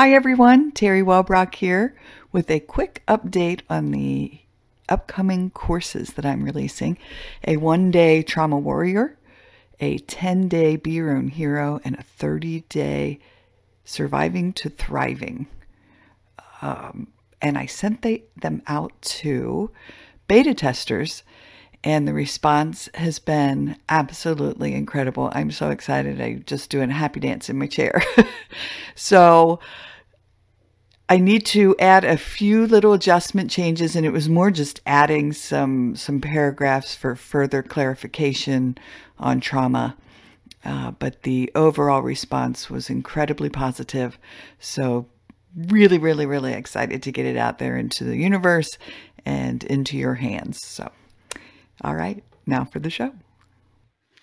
Hi, everyone. Terry Wellbrock here with a quick update on the upcoming courses that I'm releasing a one day trauma warrior, a 10 day Be Your Own Hero, and a 30 day surviving to thriving. Um, and I sent they, them out to beta testers, and the response has been absolutely incredible. I'm so excited. I'm just doing a happy dance in my chair. so, I need to add a few little adjustment changes, and it was more just adding some some paragraphs for further clarification on trauma. Uh, but the overall response was incredibly positive. So, really, really, really excited to get it out there into the universe and into your hands. So, all right, now for the show.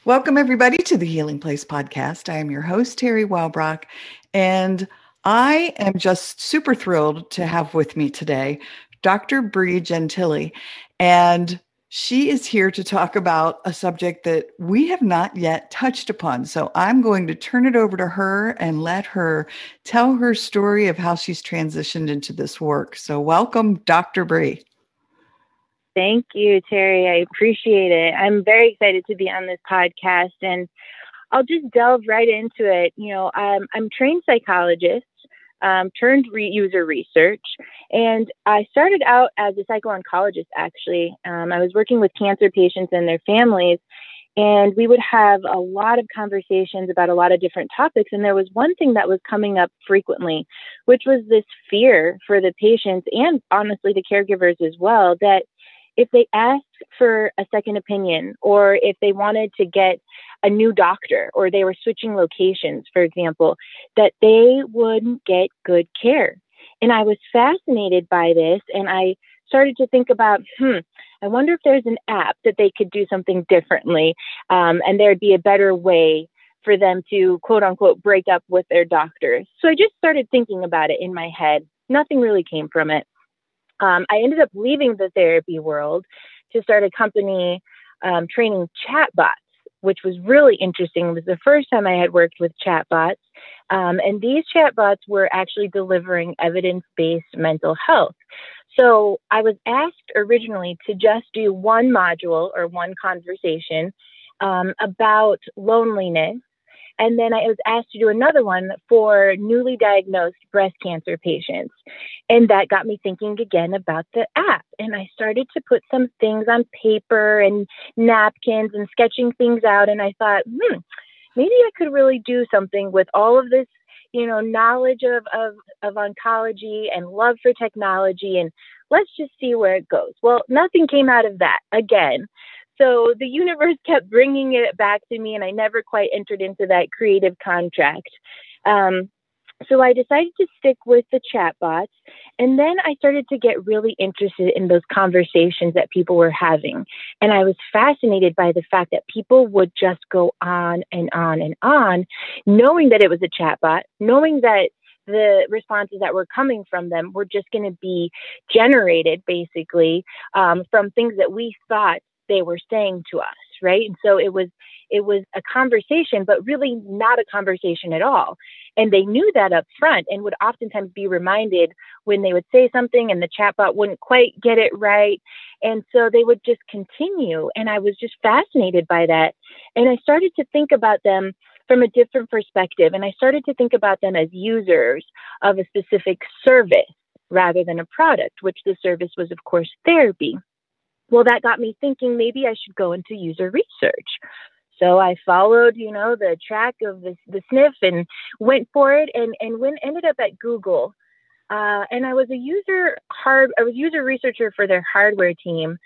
Welcome, everybody, to the Healing Place podcast. I am your host, Terry Wellbrock, and I am just super thrilled to have with me today Dr. Bre Gentile. And she is here to talk about a subject that we have not yet touched upon. So I'm going to turn it over to her and let her tell her story of how she's transitioned into this work. So, welcome, Dr. Bre. Thank you, Terry. I appreciate it. I'm very excited to be on this podcast and I'll just delve right into it. You know, I'm, I'm trained psychologist um, turned re- user research. And I started out as a psycho-oncologist, actually. Um, I was working with cancer patients and their families, and we would have a lot of conversations about a lot of different topics. And there was one thing that was coming up frequently, which was this fear for the patients and honestly the caregivers as well that if they asked for a second opinion or if they wanted to get a new doctor or they were switching locations, for example, that they wouldn't get good care. And I was fascinated by this and I started to think about, hmm, I wonder if there's an app that they could do something differently um, and there'd be a better way for them to quote unquote break up with their doctors. So I just started thinking about it in my head. Nothing really came from it um, I ended up leaving the therapy world to start a company um, training chatbots, which was really interesting. It was the first time I had worked with chatbots. Um, and these chatbots were actually delivering evidence based mental health. So I was asked originally to just do one module or one conversation um, about loneliness and then I was asked to do another one for newly diagnosed breast cancer patients. And that got me thinking again about the app. And I started to put some things on paper and napkins and sketching things out. And I thought, hmm, maybe I could really do something with all of this you know knowledge of, of of oncology and love for technology and let's just see where it goes well nothing came out of that again so the universe kept bringing it back to me, and I never quite entered into that creative contract. Um, so I decided to stick with the chatbots. And then I started to get really interested in those conversations that people were having. And I was fascinated by the fact that people would just go on and on and on, knowing that it was a chatbot, knowing that the responses that were coming from them were just going to be generated basically um, from things that we thought they were saying to us right? And so it was it was a conversation but really not a conversation at all. And they knew that up front and would oftentimes be reminded when they would say something and the chatbot wouldn't quite get it right. And so they would just continue. And i was just fascinated by that. And i started to think about them from a different perspective. And i started to think about them as users of a specific service rather than a product which the service was of course therapy well, that got me thinking maybe I should go into user research. So I followed, you know, the track of the, the sniff and went for it and, and went, ended up at Google. Uh, and I was a user hard, I was user researcher for their hardware team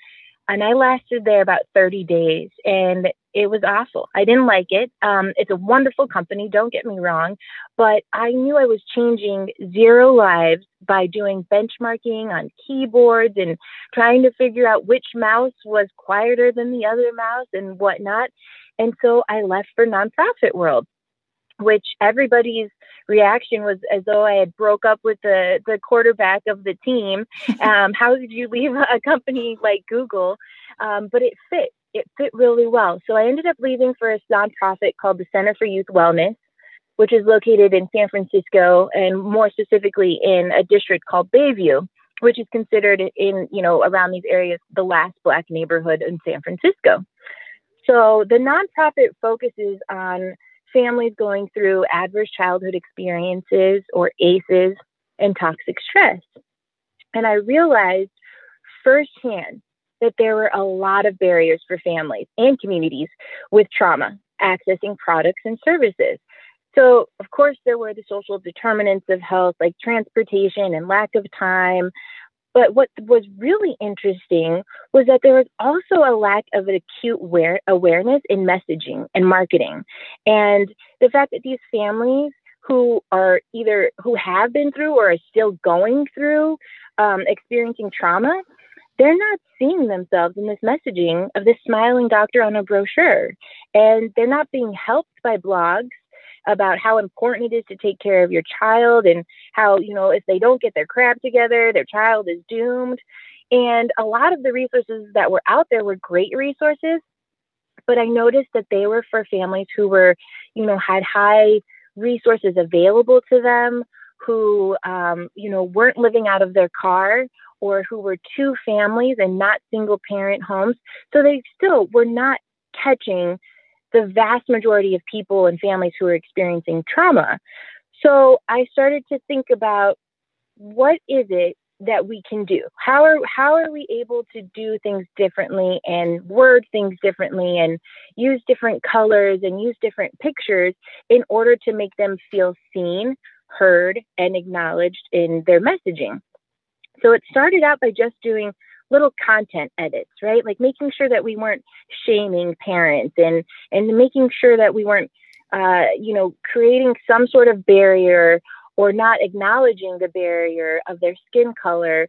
and I lasted there about 30 days and it was awful. I didn't like it. Um, it's a wonderful company, don't get me wrong, but I knew I was changing zero lives by doing benchmarking on keyboards and trying to figure out which mouse was quieter than the other mouse and whatnot. And so I left for nonprofit world which everybody's reaction was as though I had broke up with the the quarterback of the team. Um, how did you leave a company like Google? Um, but it fit. It fit really well. So I ended up leaving for a nonprofit called the Center for Youth Wellness. which is located in San Francisco and more specifically in a district called Bayview, which is considered in, you know, around these areas the last black neighborhood in San Francisco. So the nonprofit focuses on families going through adverse childhood experiences or ACEs and toxic stress. And I realized firsthand that there were a lot of barriers for families and communities with trauma accessing products and services. So, of course, there were the social determinants of health, like transportation and lack of time. But what was really interesting was that there was also a lack of an acute aware- awareness in messaging and marketing. And the fact that these families who are either who have been through or are still going through um, experiencing trauma they're not seeing themselves in this messaging of this smiling doctor on a brochure. And they're not being helped by blogs about how important it is to take care of your child and how, you know, if they don't get their crap together, their child is doomed. And a lot of the resources that were out there were great resources, but I noticed that they were for families who were, you know, had high resources available to them, who, um, you know, weren't living out of their car or who were two families and not single parent homes. So they still were not catching the vast majority of people and families who are experiencing trauma. So I started to think about what is it that we can do? How are how are we able to do things differently and word things differently and use different colors and use different pictures in order to make them feel seen, heard, and acknowledged in their messaging? So it started out by just doing little content edits, right? Like making sure that we weren't shaming parents and and making sure that we weren't uh, you know, creating some sort of barrier or not acknowledging the barrier of their skin color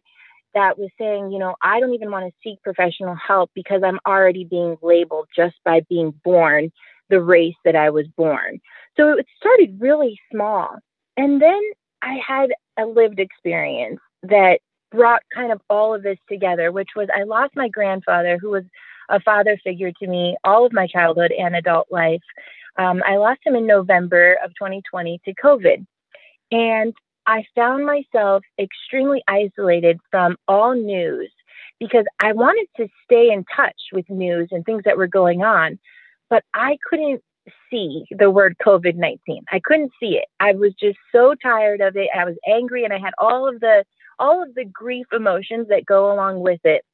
that was saying, you know, I don't even want to seek professional help because I'm already being labeled just by being born the race that I was born. So it started really small. And then I had a lived experience that brought kind of all of this together, which was I lost my grandfather, who was a father figure to me all of my childhood and adult life. Um, I lost him in November of 2020 to COVID. And I found myself extremely isolated from all news because I wanted to stay in touch with news and things that were going on, but I couldn't see the word COVID 19. I couldn't see it. I was just so tired of it. I was angry and I had all of the all of the grief emotions that go along with it.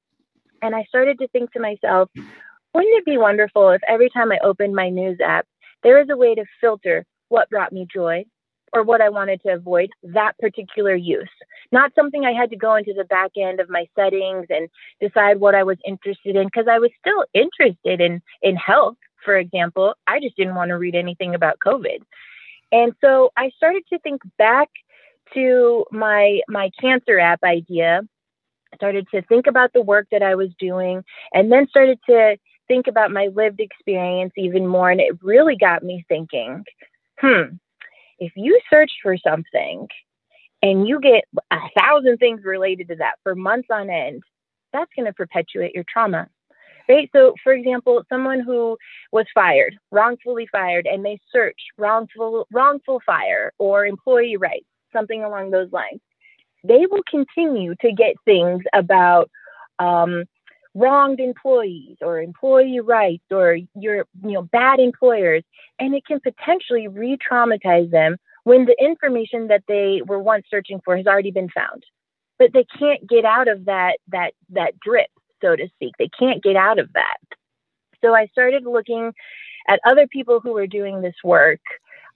And I started to think to myself, wouldn't it be wonderful if every time I opened my news app, there is a way to filter what brought me joy or what I wanted to avoid that particular use? Not something I had to go into the back end of my settings and decide what I was interested in because I was still interested in in health, for example. I just didn't want to read anything about COVID. And so I started to think back to my my cancer app idea, started to think about the work that I was doing, and then started to think about my lived experience even more. And it really got me thinking, hmm, if you search for something and you get a thousand things related to that for months on end, that's going to perpetuate your trauma. Right. So, for example, someone who was fired, wrongfully fired, and they search wrongful wrongful fire or employee rights something along those lines. They will continue to get things about um, wronged employees or employee rights or your you know bad employers, and it can potentially re-traumatize them when the information that they were once searching for has already been found. But they can't get out of that that that drip, so to speak. They can't get out of that. So I started looking at other people who were doing this work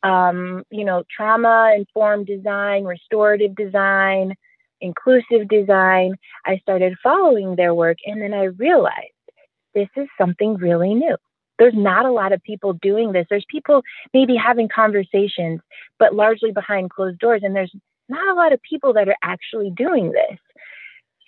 um, you know, trauma informed design, restorative design, inclusive design. I started following their work and then I realized this is something really new. There's not a lot of people doing this. There's people maybe having conversations, but largely behind closed doors. And there's not a lot of people that are actually doing this.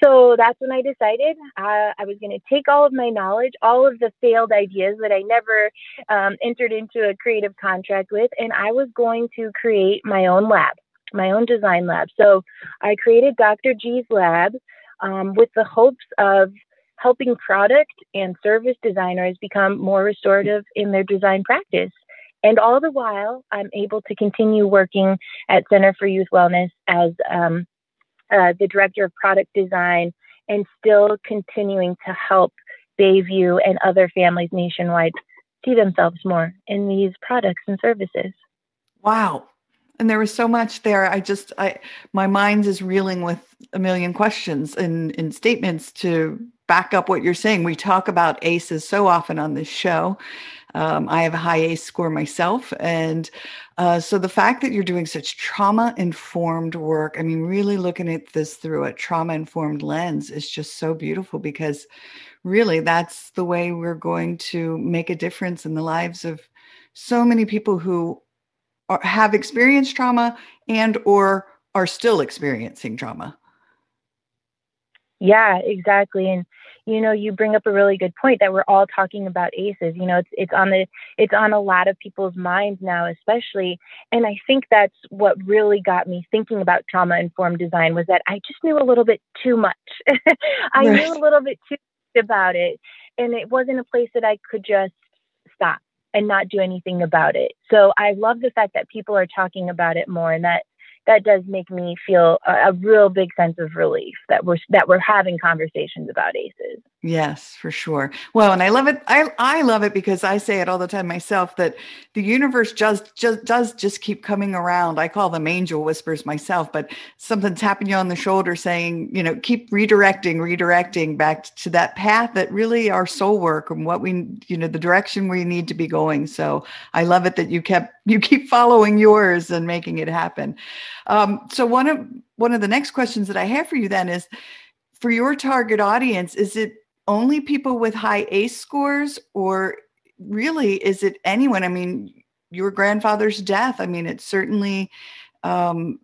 So that's when I decided uh, I was going to take all of my knowledge, all of the failed ideas that I never um, entered into a creative contract with, and I was going to create my own lab, my own design lab. So I created Dr. G's lab um, with the hopes of helping product and service designers become more restorative in their design practice. And all the while, I'm able to continue working at Center for Youth Wellness as um, uh, the director of product design and still continuing to help Bayview and other families nationwide see themselves more in these products and services. Wow. And there was so much there. I just, I, my mind is reeling with a million questions and, and statements to back up what you're saying. We talk about ACEs so often on this show. Um, I have a high ACE score myself. And uh, so the fact that you're doing such trauma informed work, I mean, really looking at this through a trauma informed lens is just so beautiful because really that's the way we're going to make a difference in the lives of so many people who are, have experienced trauma and or are still experiencing trauma yeah exactly and you know you bring up a really good point that we're all talking about ACEs you know it's it's on the it's on a lot of people's minds now especially and i think that's what really got me thinking about trauma informed design was that i just knew a little bit too much i right. knew a little bit too much about it. And it wasn't a place that I could just stop and not do anything about it. So I love the fact that people are talking about it more and that that does make me feel a, a, real big sense of relief that we're that we're having conversations about ACEs. Yes, for sure. Well, and I love it. I I love it because I say it all the time myself that the universe just just does just keep coming around. I call them angel whispers myself, but something's tapping you on the shoulder saying, you know, keep redirecting, redirecting back to that path that really our soul work and what we, you know, the direction we need to be going. So I love it that you kept you keep following yours and making it happen. Um, so one of one of the next questions that I have for you then is for your target audience, is it only people with high ACE scores or really is it anyone? I mean, your grandfather's death, I mean, it certainly um,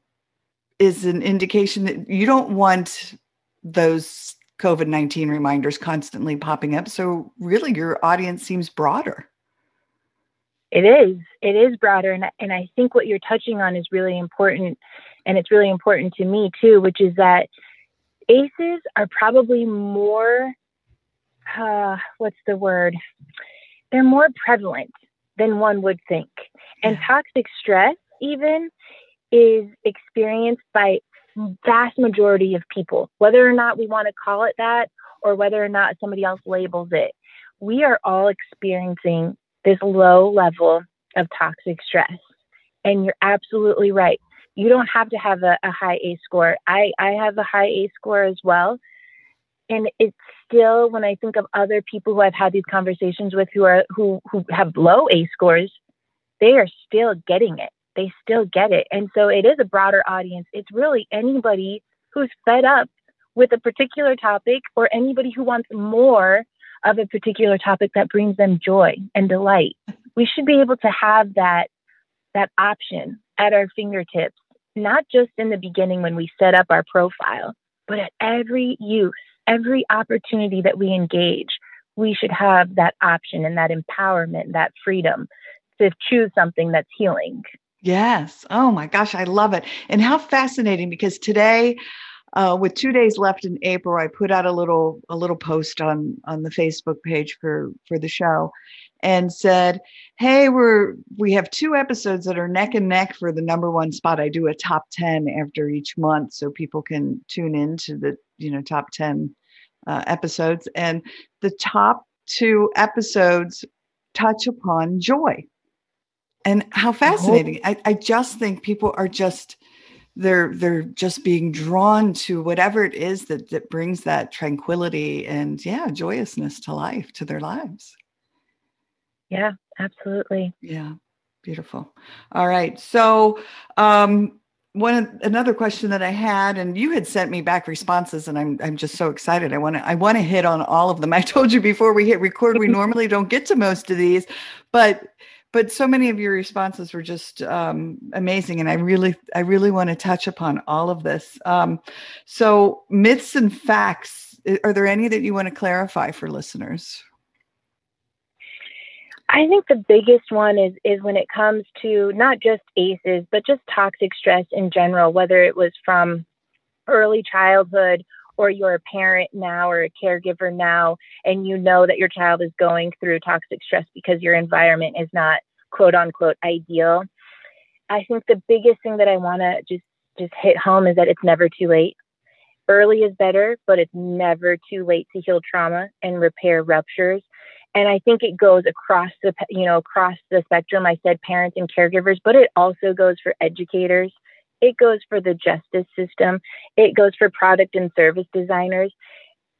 is an indication that you don't want those COVID 19 reminders constantly popping up. So, really, your audience seems broader. It is. It is broader. And, and I think what you're touching on is really important. And it's really important to me too, which is that ACEs are probably more, uh, what's the word? They're more prevalent than one would think. And toxic stress, even, is experienced by vast majority of people, whether or not we want to call it that or whether or not somebody else labels it. We are all experiencing this low level of toxic stress. And you're absolutely right. You don't have to have a, a high A score. I, I have a high A score as well. And it's still when I think of other people who I've had these conversations with who are who who have low A scores, they are still getting it. They still get it. And so it is a broader audience. It's really anybody who's fed up with a particular topic or anybody who wants more of a particular topic that brings them joy and delight. We should be able to have that that option at our fingertips, not just in the beginning when we set up our profile, but at every use, every opportunity that we engage, we should have that option and that empowerment, that freedom to choose something that's healing. Yes. Oh my gosh, I love it. And how fascinating because today uh, with two days left in April, I put out a little a little post on on the Facebook page for for the show, and said, "Hey, we're we have two episodes that are neck and neck for the number one spot. I do a top ten after each month, so people can tune in to the you know top ten uh, episodes, and the top two episodes touch upon joy." And how fascinating! I, I just think people are just they're they're just being drawn to whatever it is that that brings that tranquility and yeah joyousness to life to their lives yeah absolutely yeah beautiful all right so um one another question that I had, and you had sent me back responses, and I'm I'm just so excited. I want to I want to hit on all of them. I told you before we hit record, we normally don't get to most of these, but but so many of your responses were just um, amazing and i really i really want to touch upon all of this. Um, so myths and facts are there any that you want to clarify for listeners? I think the biggest one is is when it comes to not just ACEs but just toxic stress in general whether it was from early childhood or you're a parent now or a caregiver now and you know that your child is going through toxic stress because your environment is not quote unquote ideal. I think the biggest thing that I want to just just hit home is that it's never too late. Early is better, but it's never too late to heal trauma and repair ruptures. And I think it goes across the you know across the spectrum. I said parents and caregivers, but it also goes for educators. It goes for the justice system. It goes for product and service designers.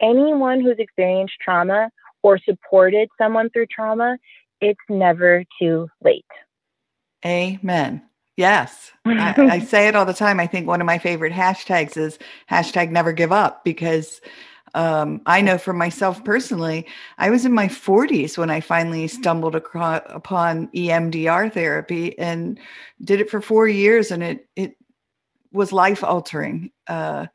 Anyone who's experienced trauma or supported someone through trauma, it's never too late. Amen. Yes. I, I, say it all the time. I think one of my favorite hashtags is hashtag never give up because um, I know for myself personally, I was in my 40s when I finally stumbled across, upon EMDR therapy and did it for four years, and it it was life altering uh,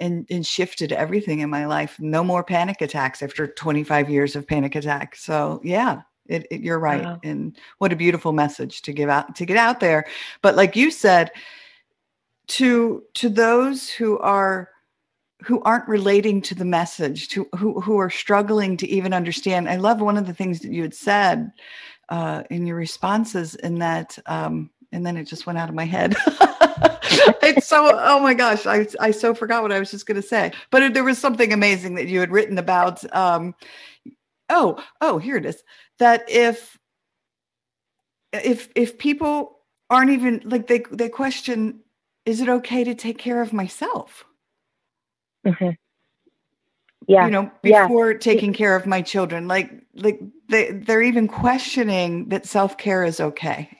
and and shifted everything in my life. No more panic attacks after 25 years of panic attacks. So yeah, it, it, you're right, wow. and what a beautiful message to give out to get out there. But like you said, to to those who are who aren't relating to the message, to who who are struggling to even understand. I love one of the things that you had said uh, in your responses, in that, um, and then it just went out of my head. it's so oh my gosh, I I so forgot what I was just going to say. But it, there was something amazing that you had written about. Um, oh oh, here it is. That if if if people aren't even like they they question, is it okay to take care of myself? Mm-hmm. Yeah. You know, before yeah. taking care of my children, like like they they're even questioning that self-care is okay.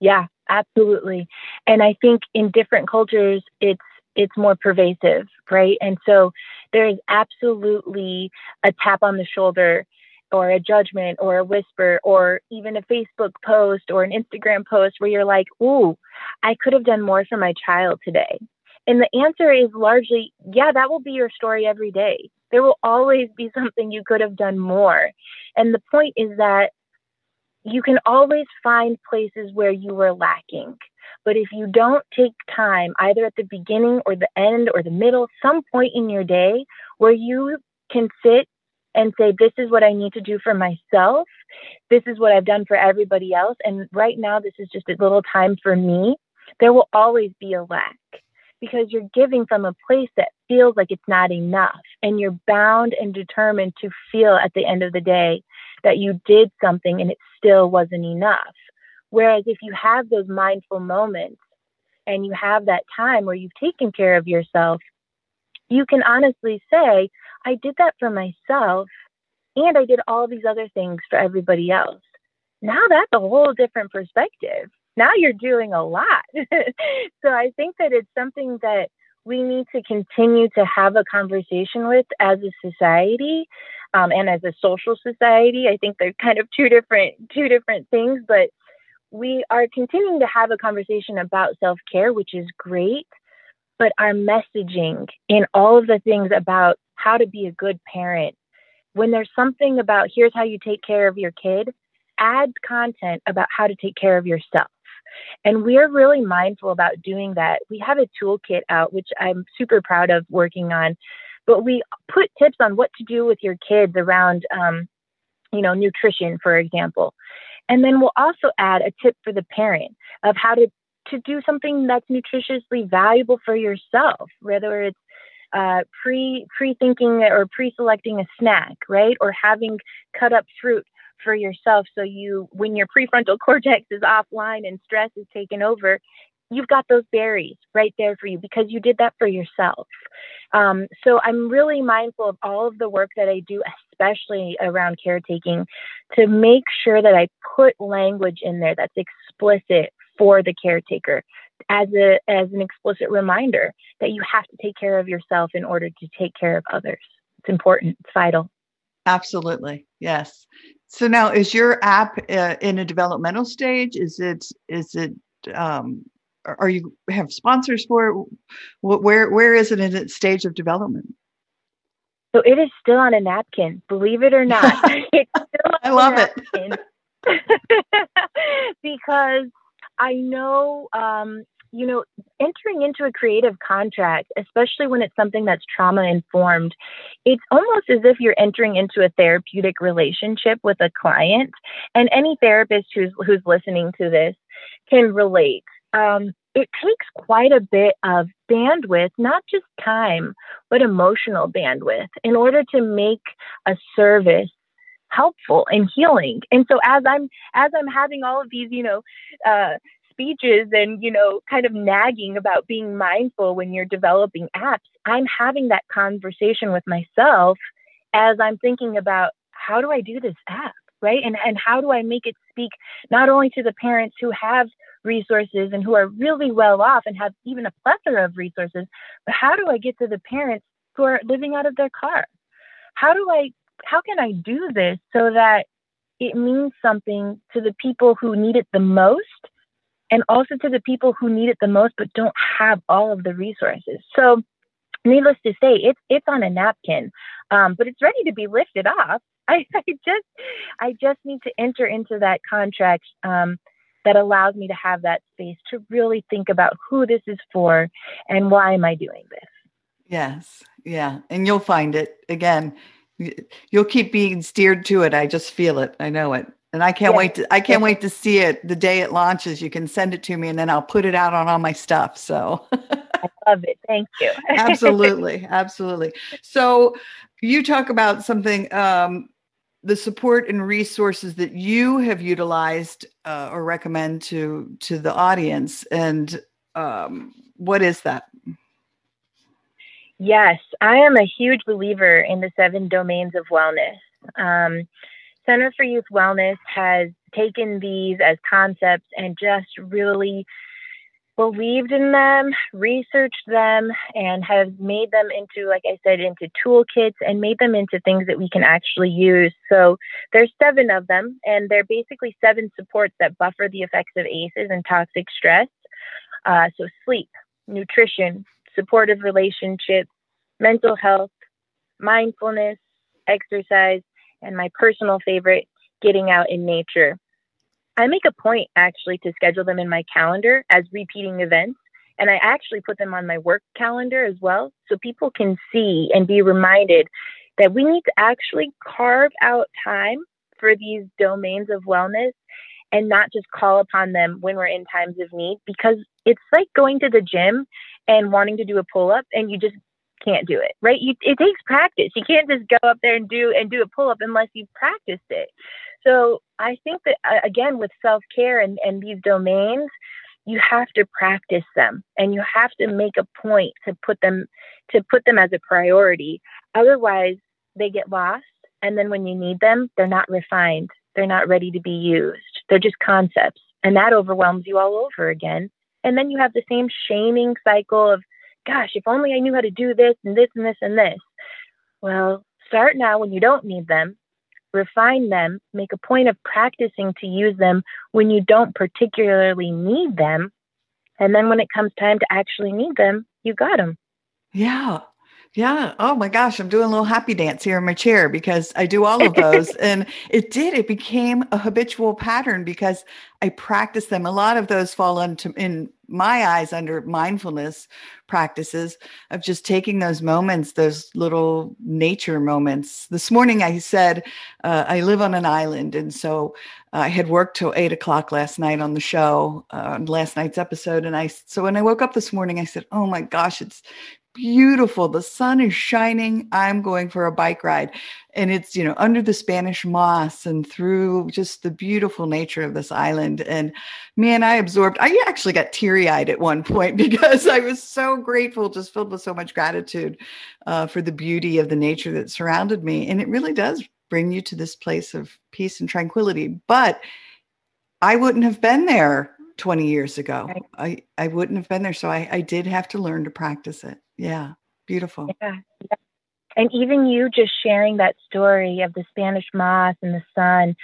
Yeah, absolutely. And I think in different cultures it's it's more pervasive, right? And so there is absolutely a tap on the shoulder or a judgment or a whisper or even a Facebook post or an Instagram post where you're like, "Ooh, I could have done more for my child today." And the answer is largely, yeah, that will be your story every day. There will always be something you could have done more. And the point is that you can always find places where you were lacking. But if you don't take time, either at the beginning or the end or the middle, some point in your day where you can sit and say, This is what I need to do for myself. This is what I've done for everybody else. And right now, this is just a little time for me. There will always be a lack because you're giving from a place that feels like it's not enough. And you're bound and determined to feel at the end of the day that you did something and it still wasn't enough. Whereas if you have those mindful moments and you have that time where you've taken care of yourself, you can honestly say, I did that for myself and I did all these other things for everybody else. Now that's a whole different perspective now you're doing a lot. so I think that it's something that we need to continue to have a conversation with as a society um, and as a social society. I think they're kind of two different two different things, but we are continuing to have a conversation about self care, which is great. But our messaging in all of the things about how to be a good parent, when there's something about here's how you take care of your kid, add content about how to take care of yourself. And we're really mindful about doing that. We have a toolkit out, which I'm super proud of working on, but we put tips on what to do with your kids around, um, you know, nutrition, for example. And then we'll also add a tip for the parent of how to, to do something that's nutritiously valuable for yourself, whether it's uh, pre pre thinking or pre selecting a snack, right, or having cut up fruit for yourself. So you when your prefrontal cortex is offline and stress is taken over you've got those berries right there for you because you did that for yourself. Um, so i'm really mindful of all of the work that i do especially around caretaking to make sure that i put language in there that's explicit for the caretaker as a as an explicit reminder that you have to take care of yourself in order to take care of others. It's important. It's vital. Absolutely. Yes so now, is your app uh, in a developmental stage? Is it is it um, are you have sponsors for it? Where where is it in its stage of development? So it is still on a napkin, believe it or not. I love it because I know um, you know entering into a creative contract, especially when it's something that's trauma informed, it's almost as if you're entering into a therapeutic relationship with a client. And any therapist who's who's listening to this can relate. Um, it takes quite a bit of bandwidth, not just time, but emotional bandwidth in order to make a service helpful and healing. And so as I'm as I'm having all of these, you know, uh, speeches and you know, kind of nagging about being mindful when you're developing apps, I'm having that conversation with myself as I'm thinking about how do I do this app, right? And and how do I make it speak not only to the parents who have resources and who are really well off and have even a plethora of resources, but how do I get to the parents who are living out of their car? How do I how can I do this so that it means something to the people who need it the most and also to the people who need it the most but don't have all of the resources. So needless to say, it's it's on a napkin, um, but it's ready to be lifted off. I, I, just I just need to enter into that contract um, that allows me to have that space to really think about who this is for and why am I doing this. Yes, yeah, and you'll find it again you'll keep being steered to it. I just feel it. I know it. And I can't wait to I can't wait to see it the day it launches. You can send it to me and then I'll put it out on all my stuff. So I love it. Thank you. absolutely. Absolutely. So you talk about something um, the support and resources that you have utilized uh, or recommend to to the audience and um, what is that Yes, I am a huge believer in the seven domains of wellness. Um, Center for Youth Wellness has taken these as concepts and just really believed in them, researched them, and have made them into, like I said, into toolkits and made them into things that we can actually use. So there's seven of them, and they're basically seven supports that buffer the effects of ACEs and toxic stress. Uh, so sleep, nutrition, supportive relationships, mental health, mindfulness, exercise, and my personal favorite, getting out in nature. I make a point actually to schedule them in my calendar as repeating events. And I actually put them on my work calendar as well so people can see and be reminded that we need to actually carve out time for these domains of wellness and not just call upon them when we're in times of need because it's like going to the gym and wanting to do a pull up and you just can't do it, right? You, it takes practice. You can't just go up there and do and do a pull up unless you've practiced it. So I think that uh, again with self care and, and these domains, you have to practice them and you have to make a point to put them to put them as a priority. Otherwise, they get lost, and then when you need them, they're not refined. They're not ready to be used. They're just concepts, and that overwhelms you all over again. And then you have the same shaming cycle of gosh, if only I knew how to do this and this and this and this. Well, start now when you don't need them, refine them, make a point of practicing to use them when you don't particularly need them. And then when it comes time to actually need them, you got them. Yeah. Yeah. Oh my gosh. I'm doing a little happy dance here in my chair because I do all of those. and it did. It became a habitual pattern because I practice them. A lot of those fall into, in my eyes, under mindfulness practices of just taking those moments, those little nature moments. This morning I said, uh, I live on an island. And so I had worked till eight o'clock last night on the show, uh, last night's episode. And I, so when I woke up this morning, I said, Oh my gosh, it's beautiful. The sun is shining. I'm going for a bike ride. And it's, you know, under the Spanish moss and through just the beautiful nature of this island. And man, I absorbed, I actually got teary eyed at one point because I was so grateful, just filled with so much gratitude uh, for the beauty of the nature that surrounded me. And it really does bring you to this place of peace and tranquility. But I wouldn't have been there 20 years ago. Right. I, I wouldn't have been there. So I, I did have to learn to practice it. Yeah, beautiful. Yeah, yeah. And even you just sharing that story of the Spanish moss and the sun,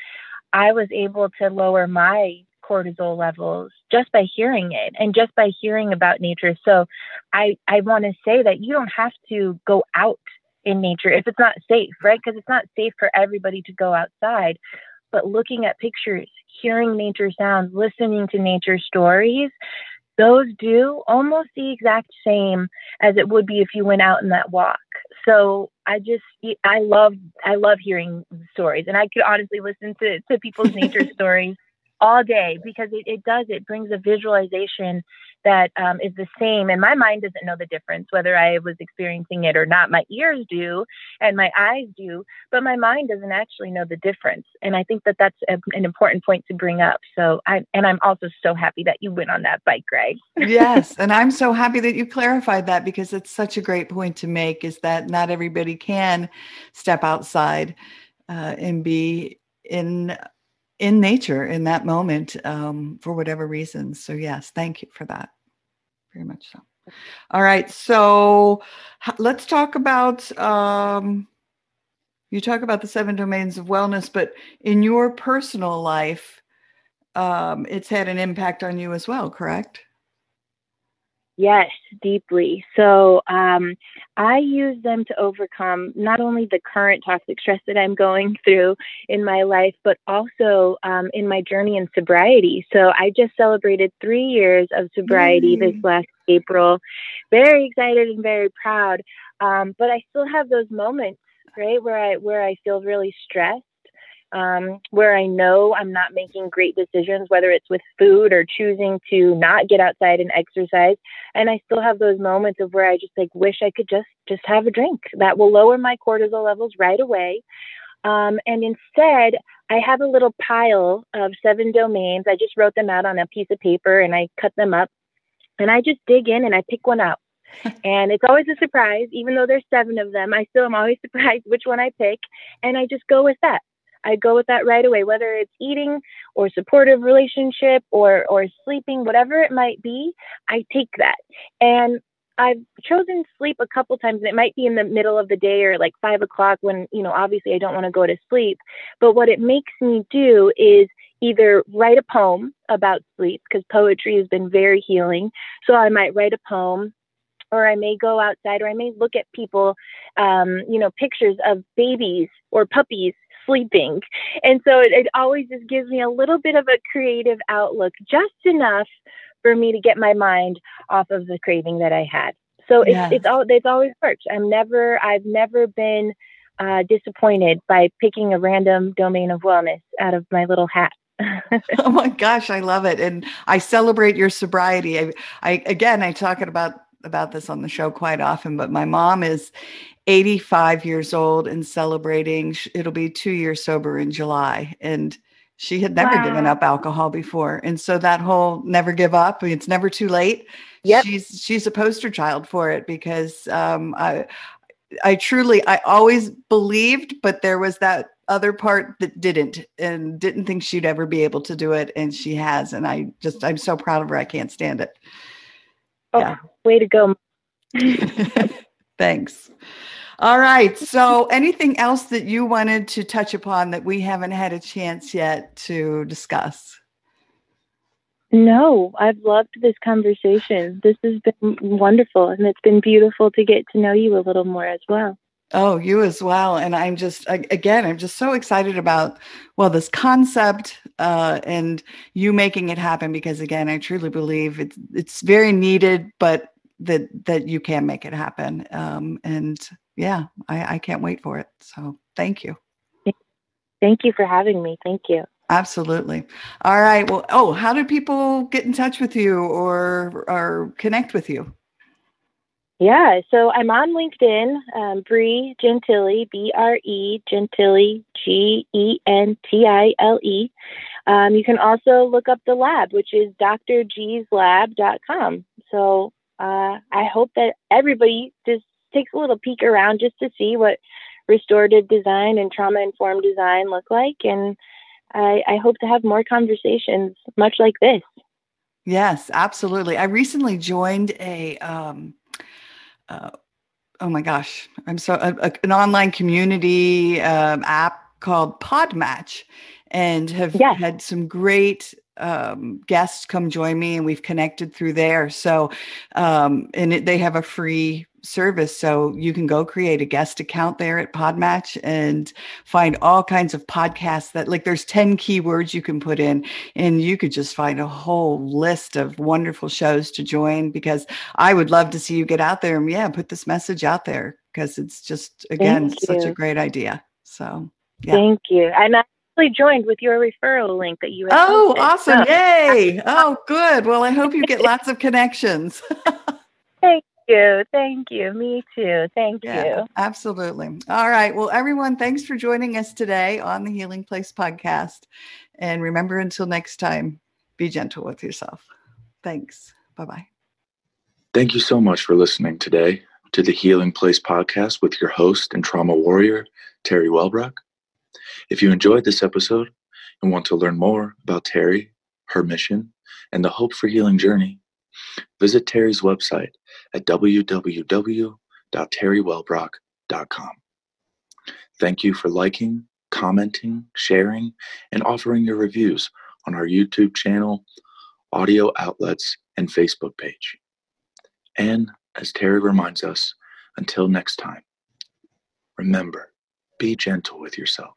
I was able to lower my cortisol levels just by hearing it and just by hearing about nature. So I, I want to say that you don't have to go out in nature if it's not safe, right? Because it's not safe for everybody to go outside. But looking at pictures, hearing nature sounds, listening to nature stories, those do almost the exact same as it would be if you went out in that walk. So I just I love I love hearing stories, and I could honestly listen to to people's nature stories all day because it, it does it brings a visualization that um, is the same. And my mind doesn't know the difference whether i was experiencing it or not. My ears do and my eyes do but my mind doesn't actually know the difference. And i think that that's a, an important point to bring up. So i and i'm also so happy that you went on that bike greg yes and i'm so happy that you clarified that because it's such a great point to make is that not everybody can step outside uh, and be in in nature in that moment um, for whatever reasons. So, yes, thank you for that. Very much so. All right. So, let's talk about. Um, you talk about the seven domains of wellness, but in your personal life, um, it's had an impact on you as well, correct? Yes, deeply. So um, I use them to overcome not only the current toxic stress that I'm going through in my life, but also um, in my journey in sobriety. So I just celebrated three years of sobriety mm-hmm. this last April. Very excited and very proud. Um, but I still have those moments, right, where I where I feel really stressed um, where I know I'm not making great decisions, whether it's with food or choosing to not get outside and exercise. And I still have those moments of where I just like wish I could just just have a drink that will lower my cortisol levels right away. Um, and instead, I have a little pile of seven domains. I just wrote them out on a piece of paper and I cut them up. And I just dig in and I pick one out. and it's always a surprise, even though there's seven of them. I still am always surprised which one I pick. And I just go with that. I go with that right away, whether it's eating or supportive relationship or or sleeping, whatever it might be, I take that. And I've chosen sleep a couple times, it might be in the middle of the day or like five o'clock when, you know, obviously I don't want to go to sleep. But what it makes me do is either write a poem about sleep, because poetry has been very healing. So I might write a poem or I may go outside, or I may look at people, um, you know, pictures of babies or puppies sleeping. And so it, it always just gives me a little bit of a creative outlook, just enough for me to get my mind off of the craving that I had. So it's yes. it's all it's always worked. I'm never I've never been uh, disappointed by picking a random domain of wellness out of my little hat. oh my gosh, I love it, and I celebrate your sobriety. I, I again, I talk about about this on the show quite often, but my mom is 85 years old and celebrating. It'll be two years sober in July. And she had never wow. given up alcohol before. And so that whole never give up, it's never too late. Yep. She's she's a poster child for it because um, I I truly I always believed, but there was that other part that didn't and didn't think she'd ever be able to do it and she has and I just I'm so proud of her. I can't stand it. Oh, yeah. way to go. Thanks. All right. So, anything else that you wanted to touch upon that we haven't had a chance yet to discuss? No, I've loved this conversation. This has been wonderful, and it's been beautiful to get to know you a little more as well. Oh, you as well. And I'm just, again, I'm just so excited about, well, this concept uh, and you making it happen because, again, I truly believe it's, it's very needed, but that, that you can make it happen. Um, and yeah, I, I can't wait for it. So thank you. Thank you for having me. Thank you. Absolutely. All right. Well, oh, how do people get in touch with you or or connect with you? Yeah, so I'm on LinkedIn, um, Bre Gentile, B R E Gentile, G E N T I L E. Um, you can also look up the lab, which is drgslab.com. So uh, I hope that everybody just takes a little peek around just to see what restorative design and trauma informed design look like. And I, I hope to have more conversations much like this. Yes, absolutely. I recently joined a, um, uh, oh my gosh, I'm so, a, a, an online community um, app called Podmatch and have yes. had some great um, guests come join me and we've connected through there. So, um, and it, they have a free service. So you can go create a guest account there at Podmatch and find all kinds of podcasts that like there's 10 keywords you can put in and you could just find a whole list of wonderful shows to join because I would love to see you get out there and yeah, put this message out there because it's just again such a great idea. So yeah. Thank you. And I joined with your referral link that you Oh, posted. awesome. So. Yay. Oh, good. Well, I hope you get lots of connections. Thank you. Thank you. Me too. Thank yeah, you. Absolutely. All right. Well, everyone, thanks for joining us today on the Healing Place podcast. And remember, until next time, be gentle with yourself. Thanks. Bye bye. Thank you so much for listening today to the Healing Place podcast with your host and trauma warrior, Teri Wellbrock. If you enjoyed this episode and want to learn more about Teri, her mission, and the Hope for Healing journey, visit Teri's website at www.teriwellbrock.com. Thank you for liking, commenting, sharing, and offering your reviews on our YouTube channel, audio outlets, and Facebook page. And as Teri reminds us, until next time, remember, be gentle with yourself.